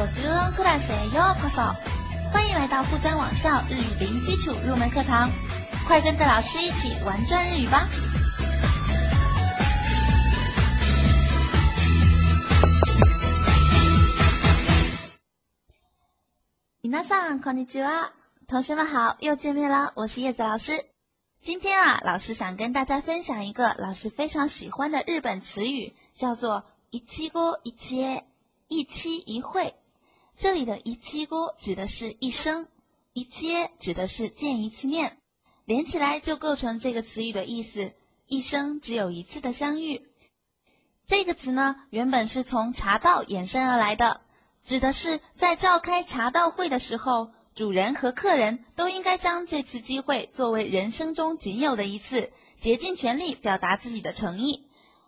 富江 Net School 五十音クラスへようこそ！欢迎来到富江网校日语零基础入门课堂，快跟着老师一起玩转日语吧！皆さんこんにちは，同学们好，又见面了，我是叶子老师。今天啊，老师想跟大家分享一个老师非常喜欢的日本词语，叫做“一期锅一切”。一期一会， 这里的一七锅指的是一生，一切指的是见一次面，连起来就构成这个词语的意思。一生只有一次的相遇，这个词呢，原本是从茶道衍生而来的，指的是在召开茶道会的时候，主人和客人都应该将这次机会作为人生中仅有的一次，竭尽全力表达自己的诚意。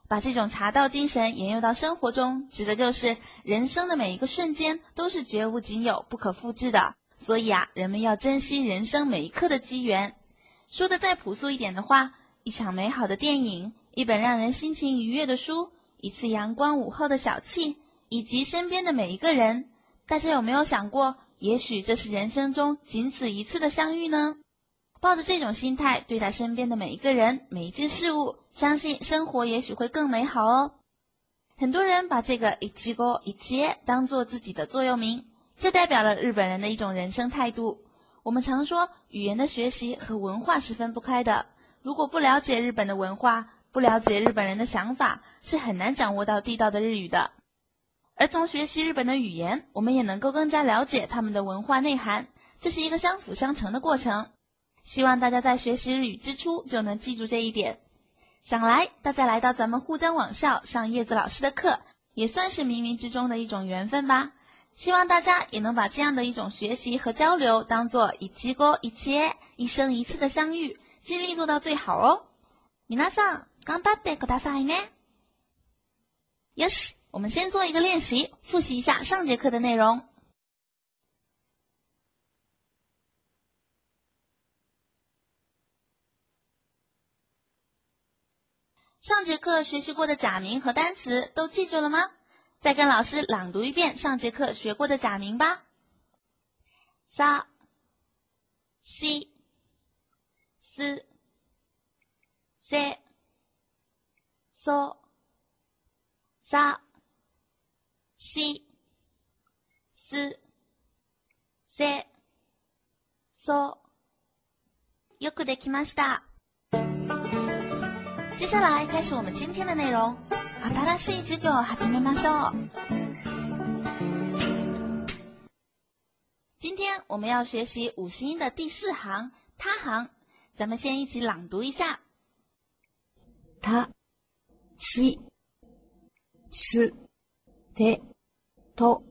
把这种茶道精神沿用到生活中，指的就是人生的每一个瞬间都是绝无仅有、不可复制的。所以啊，人们要珍惜人生每一刻的机缘。说的再朴素一点的话，一场美好的电影，一本让人心情愉悦的书，一次阳光午后的小憩，以及身边的每一个人，大家有没有想过，也许这是人生中仅此一次的相遇呢？抱着这种心态对待身边的每一个人、每一件事物，相信生活也许会更美好哦。很多人把这个一七哥一切当做自己的座右铭，这代表了日本人的一种人生态度。我们常说，语言的学习和文化是分不开的。如果不了解日本的文化，不了解日本人的想法，是很难掌握到地道的日语的。而从学习日本的语言，我们也能够更加了解他们的文化内涵，这是一个相辅相成的过程。希望大家在学习日语之初就能记住这一点。想来大家来到咱们沪江网校上叶子老师的课，也算是冥冥之中的一种缘分吧。希望大家也能把这样的一种学习和交流当做一期过一切一生一次的相遇，尽力做到最好哦。皆さん頑張ってくださいね。Yes，我们先做一个练习，复习一下上节课的内容。 上节课学习过的假名和单词都记住了吗？再跟老师朗读一遍上节课学过的假名吧。さ、し、す、せ、そ、さ、し、す、せ、そ。よくできました。 接下来开始我们今天的内容。新しい授業を始めましょう。今天我们要学习五十音的第四行“他行”，咱们先一起朗读一下：他、し、す、て、と。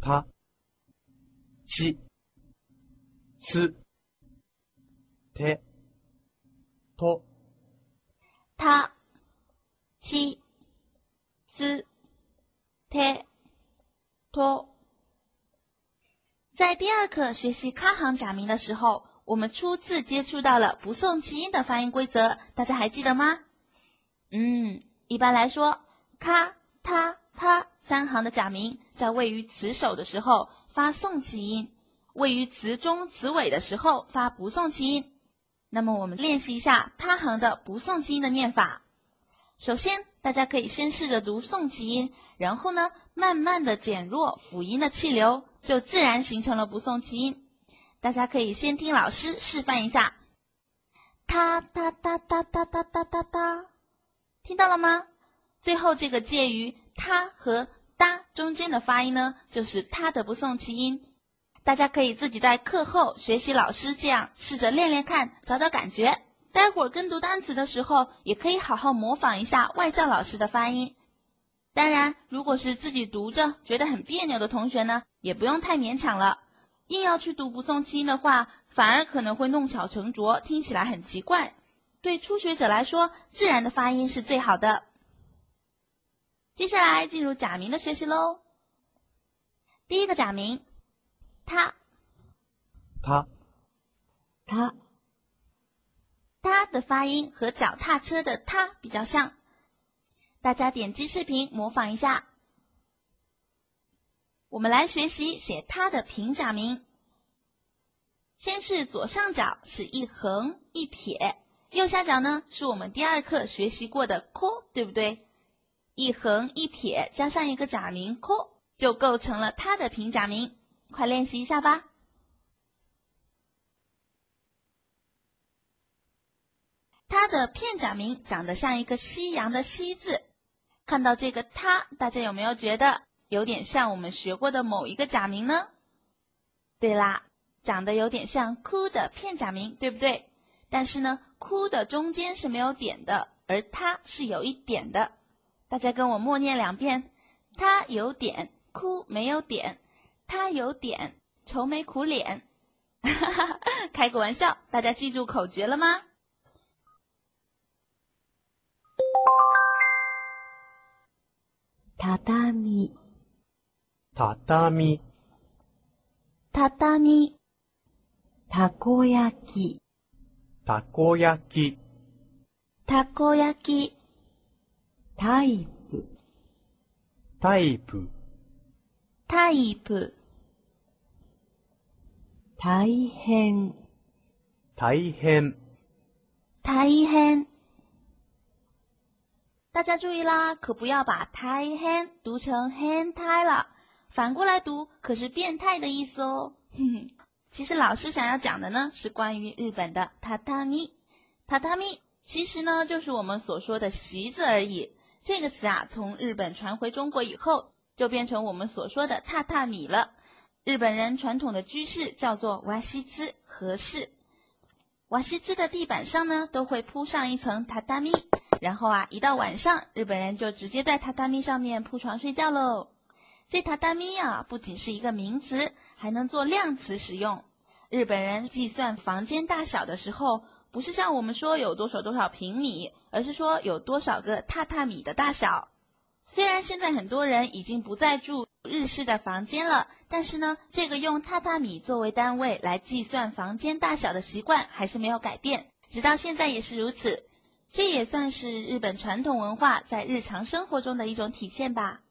他、し、す、て、と。 他、ち、つ、て、と。在第二课学习卡行假名的时候，我们初次接触到了不送其音的发音规则，大家还记得吗？嗯，一般来说，卡、他、他三行的假名在位于词首的时候发送其音，位于词中词尾的时候发不送其音。 那么我们练习一下他行的不送气音的念法。首先，大家可以先试着读送气音，然后呢，慢慢的减弱辅音的气流，就自然形成了不送气音。大家可以先听老师示范一下。哒哒哒哒哒哒哒哒哒，听到了吗？最后这个介于他和哒中间的发音呢，就是他的不送气音。大家可以自己在课后学习老师这样试着练练看，找找感觉。待会儿跟读单词的时候，也可以好好模仿一下外教老师的发音。当然，如果是自己读着觉得很别扭的同学呢，也不用太勉强了。硬要去读不送气音的话，反而可能会弄巧成拙，听起来很奇怪。对初学者来说，自然的发音是最好的。接下来进入假名的学习喽。第一个假名。他，他，他，他的发音和脚踏车的“他”比较像，大家点击视频模仿一下。我们来学习写它的平假名。先是左上角是一横一撇，右下角呢是我们第二课学习过的 “ko”，对不对？一横一撇加上一个假名 “ko”，就构成了它的平假名。快练习一下吧。它的片假名长得像一个夕阳的“夕”字，看到这个“它”，大家有没有觉得有点像我们学过的某一个假名呢？对啦。长得有点像“哭”的片假名，对不对？但是呢，“哭”的中间是没有点的，而它是有一点的。大家跟我默念两遍：它有点，哭没有点；它有点，愁眉苦脸。开个玩笑，大家记住口诀了吗？榻榻米，榻榻米，榻榻米。たこ焼き、たこ焼き、たこ焼き、タイプ、タイプ、タイプ、 大変、大変。大変。大家注意啦，可不要把“大変”读成“変态”了，反过来读可是变态的意思哦。哼哼。其实老师想要讲的呢，是关于日本的榻榻米。榻榻米其实呢，就是我们所说的席子而已。这个词啊，从日本传回中国以后，就变成我们所说的榻榻米了。日本人传统的居室叫做瓦西兹和室。瓦西兹的地板上呢，都会铺上一层榻榻米，然后啊，一到晚上，日本人就直接在榻榻米上面铺床睡觉喽。这榻榻米啊，不仅是一个名词，还能做量词使用。日本人计算房间大小的时候，不是像我们说有多少多少平米，而是说有多少个榻榻米的大小。虽然现在很多人已经不再住日式的房间了，但是呢，这个用榻榻米作为单位来计算房间大小的习惯还是没有改变，直到现在也是如此。这也算是日本传统文化在日常生活中的一种体现吧。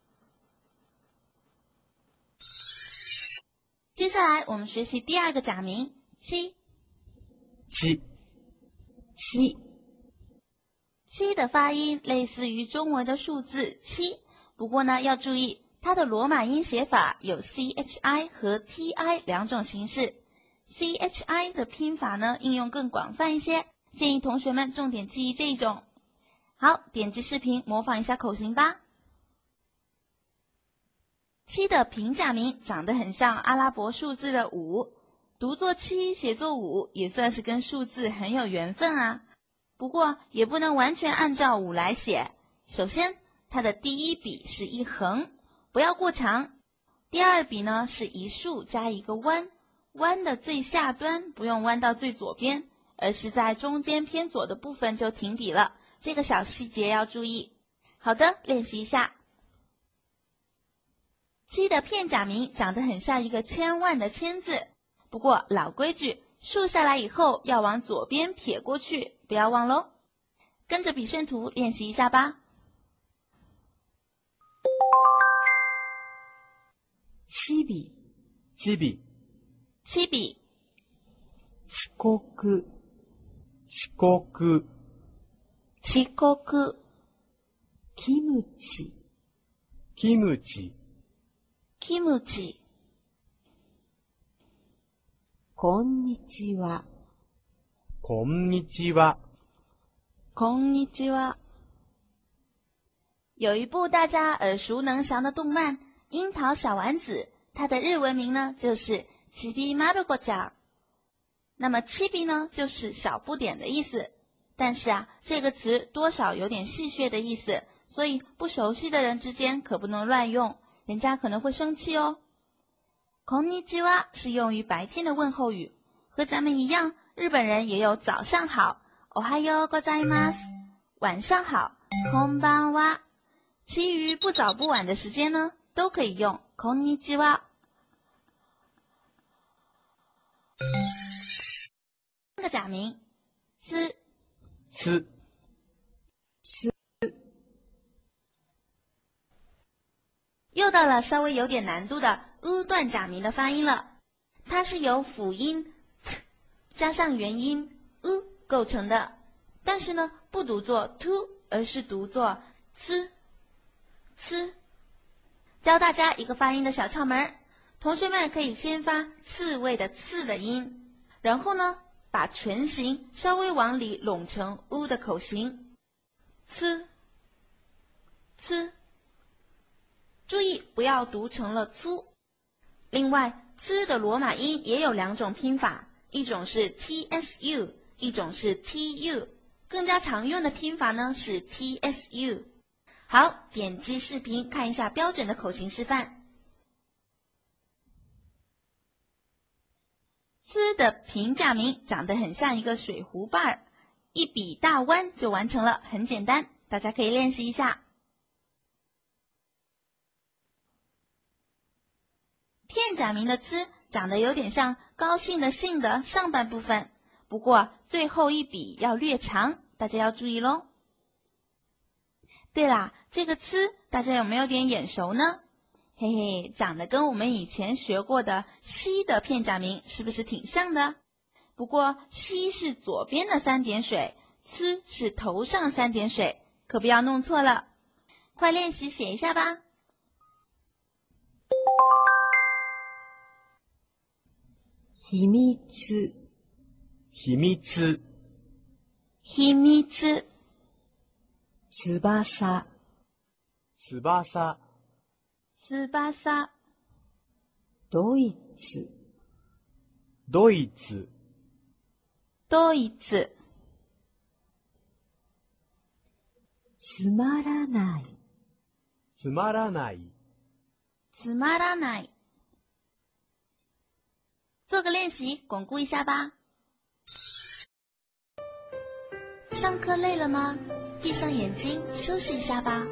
接下来我们学习第二个假名七。七七七的发音类似于中文的数字七，不过呢要注意它的罗马音写法有 c h i 和 t i 两种形式。c h i 的拼法呢应用更广泛一些，建议同学们重点记忆这一种。好，点击视频模仿一下口型吧。七的平假名长得很像阿拉伯数字的五，读作七，写作五，也算是跟数字很有缘分啊。不过也不能完全按照五来写。首先，它的第一笔是一横，不要过长；第二笔呢是一竖加一个弯，弯的最下端不用弯到最左边，而是在中间偏左的部分就停笔了。这个小细节要注意。好的，练习一下。七的片假名长得很像一个千万的千字，不过老规矩，竖下来以后要往左边撇过去，不要忘喽。跟着笔顺图练习一下吧。七笔，七笔，七笔，遅刻，遅刻，遅刻，キムチ、キムチ、キムチ、こんにちは、こんにちは。こんにちは。有一部大家耳熟能详的动漫《樱桃小丸子》，它的日文名呢就是“七比马鲁国家”。那么“七比”呢就是小不点的意思。但是啊，这个词多少有点戏谑的意思，所以不熟悉的人之间可不能乱用，人家可能会生气哦。こんにちは是用于白天的问候语，和咱们一样，日本人也有早上好。おはようございます。晚上好，こんばんは。其余不早不晚的时间呢， 都可以用こんにちは。三个假名，之つ、又到了稍微有点难度的 u 段假名的发音了。它是由辅音 t 加上元音 u 构成的，但是呢，不读作 tu，而是读作 c c。 教大家一个发音的小窍门儿，同学们可以先发刺猬的刺的音，然后呢，把唇形稍微往里拢成 u 的口型，c c。注意不要读成了粗。另外，c 的罗马音也有两种拼法，一种是 tsu，一种是 tu。更加常用的拼法呢是 tsu。好，点击视频看一下标准的口型示范。c 的平假名长得很像一个水壶瓣儿，一笔大弯就完成了，很简单，大家可以练习一下。片假名的 “c” 长得有点像高兴的“兴”的上半部分，不过最后一笔要略长，大家要注意喽。对啦，这个 “c” 大家有没有点眼熟呢？嘿嘿，长得跟我们以前学过的“西”的片假名是不是挺像的？不过“西”是左边的三点水，“c” 是头上三点水，可不要弄错了。快练习写一下吧。秘密、秘密、秘密、翼、翼、翼、ドイツ、ドイツ、ドイツ、つまらない、つまらない、つまらない。做个练习，巩固一下吧。上课累了吗？闭上眼睛休息一下吧。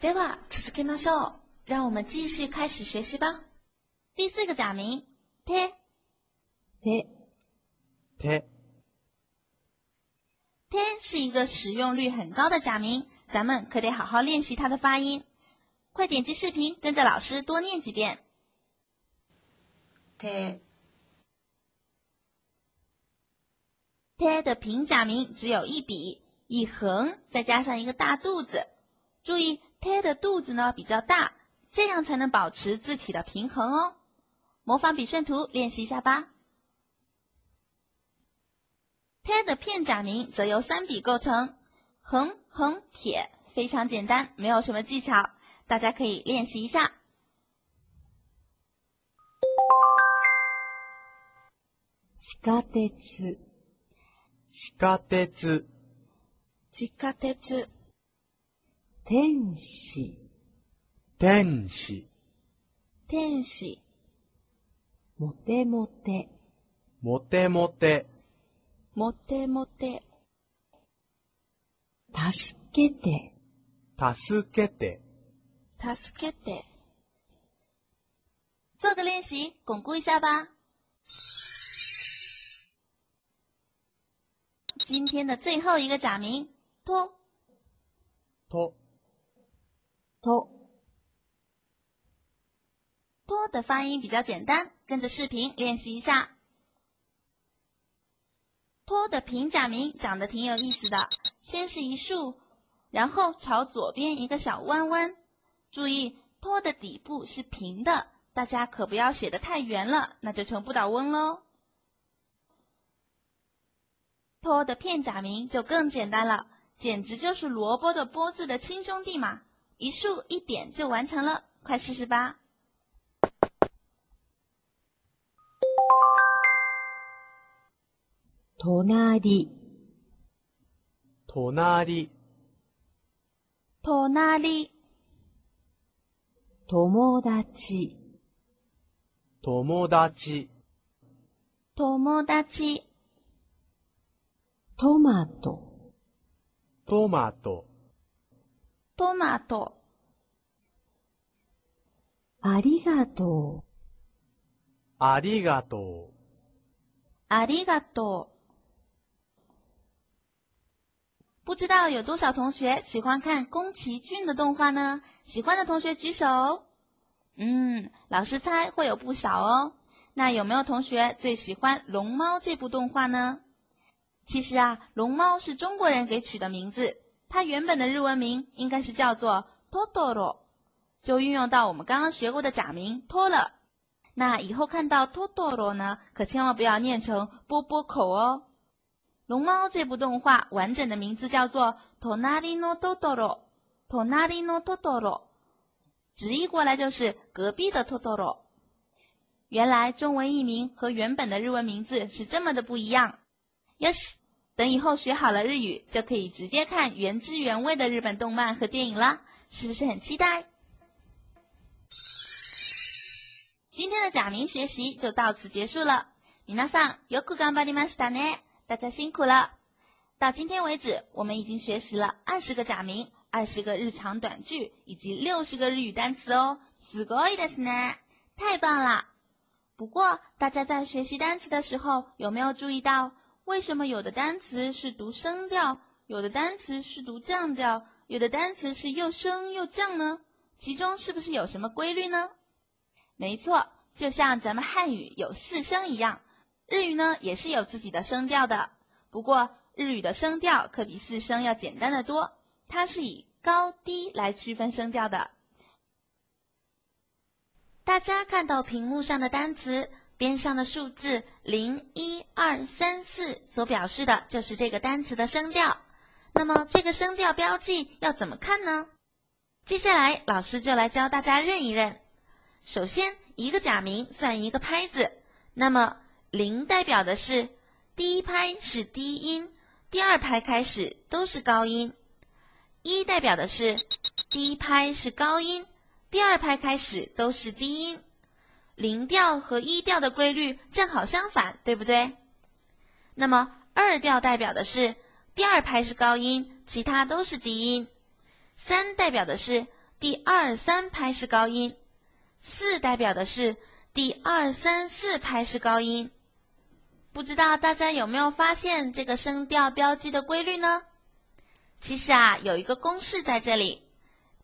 では続けましょう。让我们继续开始学习吧。第四个假名，手。手。手。手是一个使用率很高的假名，咱们可得好好练习它的发音。快点击视频，跟着老师多念几遍。手。t 的平假名只有一笔， 一横，再加上一个大肚子。注意 t 的肚子呢比较大，这样才能保持字体的平衡哦。模仿笔顺图练习一下吧。t 的片假名则由三笔构成，横、横、撇，非常简单，没有什么技巧，大家可以练习一下。地下鉄。地下鉄、地下鉄、天使、天使、天使、モテモテ、モテモテ、モテモテ、助けて、助けて、助けて。做个练习，巩固一下吧。今天的最后一个假名“托”，托，托，托的发音比较简单，跟着视频练习一下。托的平假名长得挺有意思的，先是一竖，然后朝左边一个小弯弯。注意，托的底部是平的，大家可不要写的太圆了，那就成不倒翁喽。托的片假名就更简单了，简直就是萝卜的波字的亲兄弟嘛，一竖一点就完成了，快试试吧。隣、隣、隣、友達、友達、友達。トマト、 トマト、トマト。ありがとう、ありがとう、ありがとう。不知道有多少同学喜欢看宫崎骏的动画呢？喜欢的同学举手。 嗯，老师猜会有不少哦。那有没有同学最喜欢《龙猫》这部动画呢？ 其实啊，龙猫是中国人给取的名字，它原本的日文名应该是叫做托托罗，就运用到我们刚刚学过的假名托了。那以后看到托托罗呢，可千万不要念成波波口哦。龙猫这部动画完整的名字叫做《Tonari no Totoro》，《Tonari no Totoro，直译过来就是隔壁的托托罗。原来中文译名和原本的日文名字是这么的不一样。Yes，等以后学好了日语，就可以直接看原汁原味的日本动漫和电影啦，是不是很期待？今天的假名学习就到此结束了。皆さんよく頑張りましたね，大家辛苦了。到今天为止，我们已经学习了二十个假名、二十个日常短句以及六十个日语单词哦，すごいですね，太棒了！不过，大家在学习单词的时候，有没有注意到， 为什么有的单词是读升调，有的单词是读降调，有的单词是又升又降呢？其中是不是有什么规律呢？没错，就像咱们汉语有四声一样，日语呢也是有自己的声调的。不过，日语的声调可比四声要简单的多，它是以高低来区分声调的。大家看到屏幕上的单词边上的数字零一二三四，所表示的就是这个单词的声调。那么这个声调标记要怎么看呢？接下来老师就来教大家认一认。首先，一个假名算一个拍子，那么零代表的是第一拍是低音，第二拍开始都是高音；一代表的是第一拍是高音。第二拍开始都是低音，零调和一调的规律正好相反，对不对？那么二调代表的是第二拍是高音，其他都是低音；三代表的是第二三拍是高音；四代表的是第二三四拍是高音。不知道大家有没有发现这个声调标记的规律呢？其实啊，有一个公式在这里。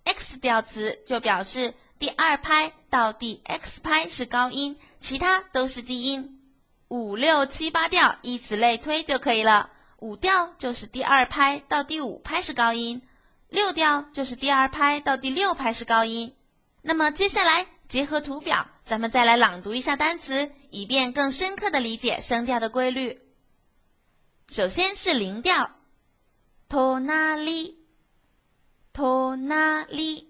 X 调词就表示第二拍到第 X 拍是高音，其他都是低音。五六七八调，以此类推就可以了。五调就是第二拍到第五拍是高音，六调就是第二拍到第六拍是高音。那么接下来结合图表，咱们再来朗读一下单词，以便更深刻的理解声调的规律。首先是零调，托那里。托那里，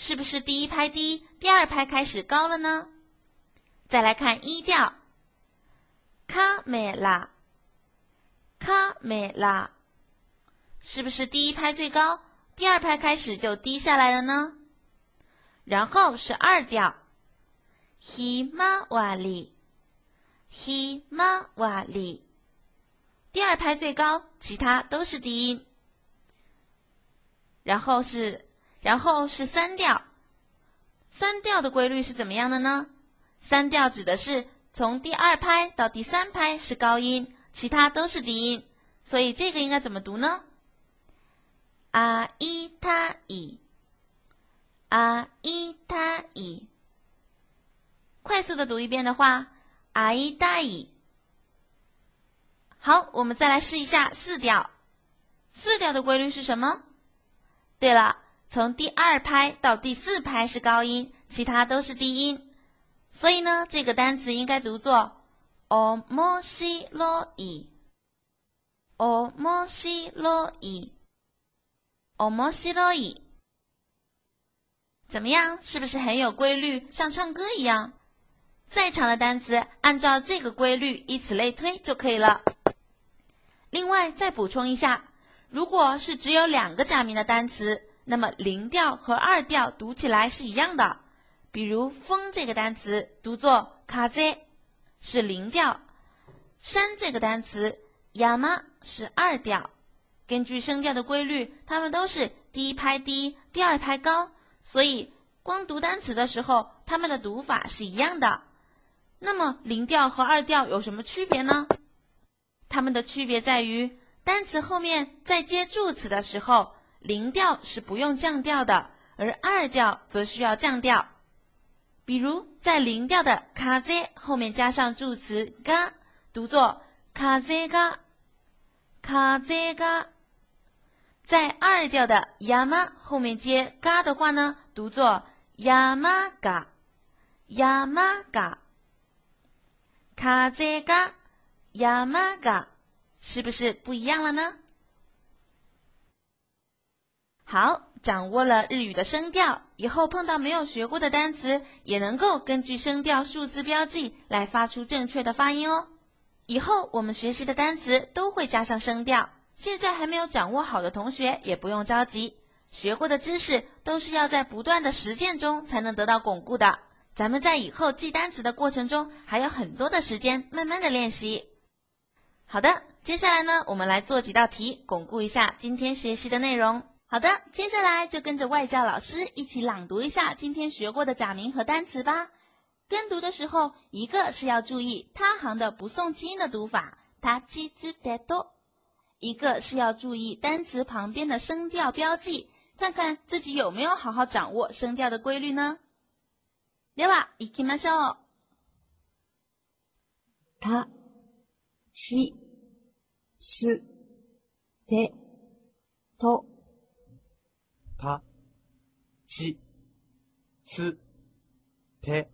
是不是第一拍低，第二拍开始高了呢？再来看一调，卡梅拉，卡梅拉，是不是第一拍最高，第二拍开始就低下来了呢？然后是二调，希玛瓦里，希玛瓦里，第二拍最高，其他都是低音。然后是，然后是三调。三调的规律是怎么样的呢？三调指的是从第二拍到第三拍是高音，其他都是低音。所以这个应该怎么读呢？啊一他一，啊一他一。快速的读一遍的话，啊伊他伊。好，我们再来试一下四调。四调的规律是什么？对了，从第二拍到第四拍是高音，其他都是低音，所以呢，这个单词应该读作 “omoshiroi”，“omoshiroi”，“omoshiroi”。怎么样？是不是很有规律，像唱歌一样？再长的单词，按照这个规律，以此类推就可以了。另外，再补充一下。如果是只有两个假名的单词，那么零调和二调读起来是一样的。比如“风”这个单词读作卡 a 是零调；“山”这个单词 “yama” 是二调。根据声调的规律，它们都是第一拍低，第二拍高，所以光读单词的时候，它们的读法是一样的。那么零调和二调有什么区别呢？它们的区别在于。单词后面在接助词的时候，零调是不用降调的，而二调则需要降调。 比如在零调的卡 z 后面加上助词が，读作卡 z が，卡 z が。在二调的山后面接が的话呢，读作山が，山が。風が、山が，是不是不一样了呢？ 好，掌握了日语的声调，以后碰到没有学过的单词，也能够根据声调数字标记来发出正确的发音哦。以后我们学习的单词都会加上声调。现在还没有掌握好的同学也不用着急，学过的知识都是要在不断的实践中才能得到巩固的。咱们在以后记单词的过程中，还有很多的时间，慢慢的练习。好的，接下来呢，我们来做几道题，巩固一下今天学习的内容。好的，接下来就跟着外教老师一起朗读一下今天学过的假名和单词吧。跟读的时候，一个是要注意他行的不送气音的读法，他七字得多；一个是要注意单词旁边的声调标记，看看自己有没有好好掌握声调的规律呢？では、行きましょう。た、ち、す、て、と、 た、ち、す、て、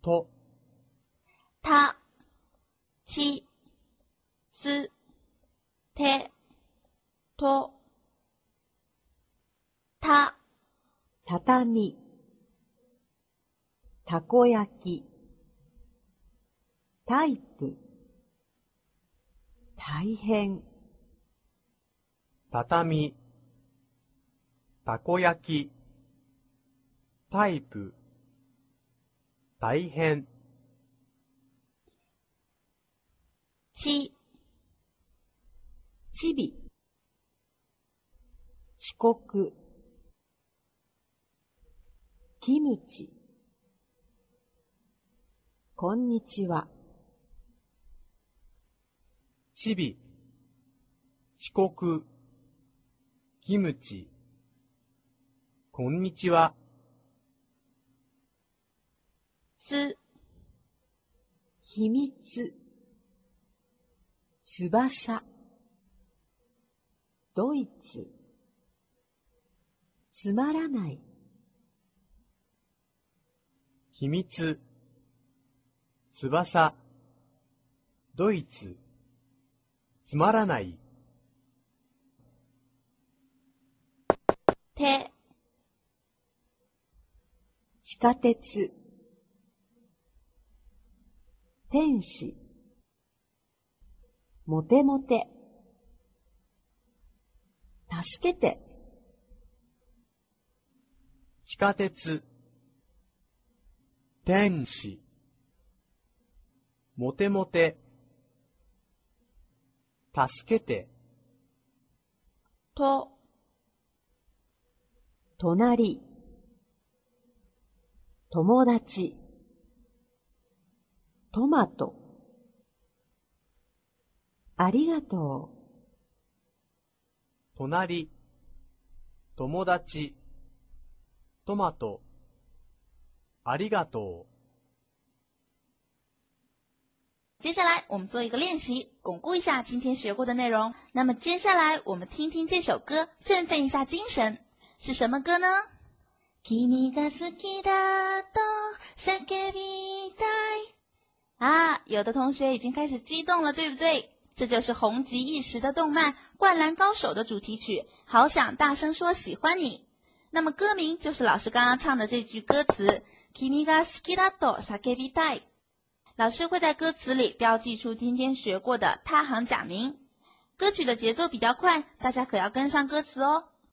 と、た、ち、す、て、と、た、たたみ、たこ焼き、タイプ、大変、畳、たこ焼き、タイプ、大変、ち、ちび、遅刻、キムチ、こんにちは、ちび、遅刻、キムチ、こんにちは、す、秘密、翼、ドイツ、つまらない、秘密、翼、ドイツ、つまらない、て、地下鉄、天使、モテモテ、助けて、地下鉄、天使、モテモテ、助けて、と、隣、友達、トマト、ありがとう。隣、友達、トマト、ありがとう。接下来我们做一个练习，巩固一下今天学过的内容。那么接下来我们听听这首歌，振奋一下精神。是什么歌呢？君が好きだと叫びたい。啊，有的同学已经开始激动了，对不对？这就是红极一时的动漫《灌篮高手》的主题曲《好想大声说喜欢你》。那么歌名就是老师刚刚唱的这句歌词“君が好きだと叫びたい”。老师会在歌词里标记出今天学过的他行假名。歌曲的节奏比较快，大家可要跟上歌词哦。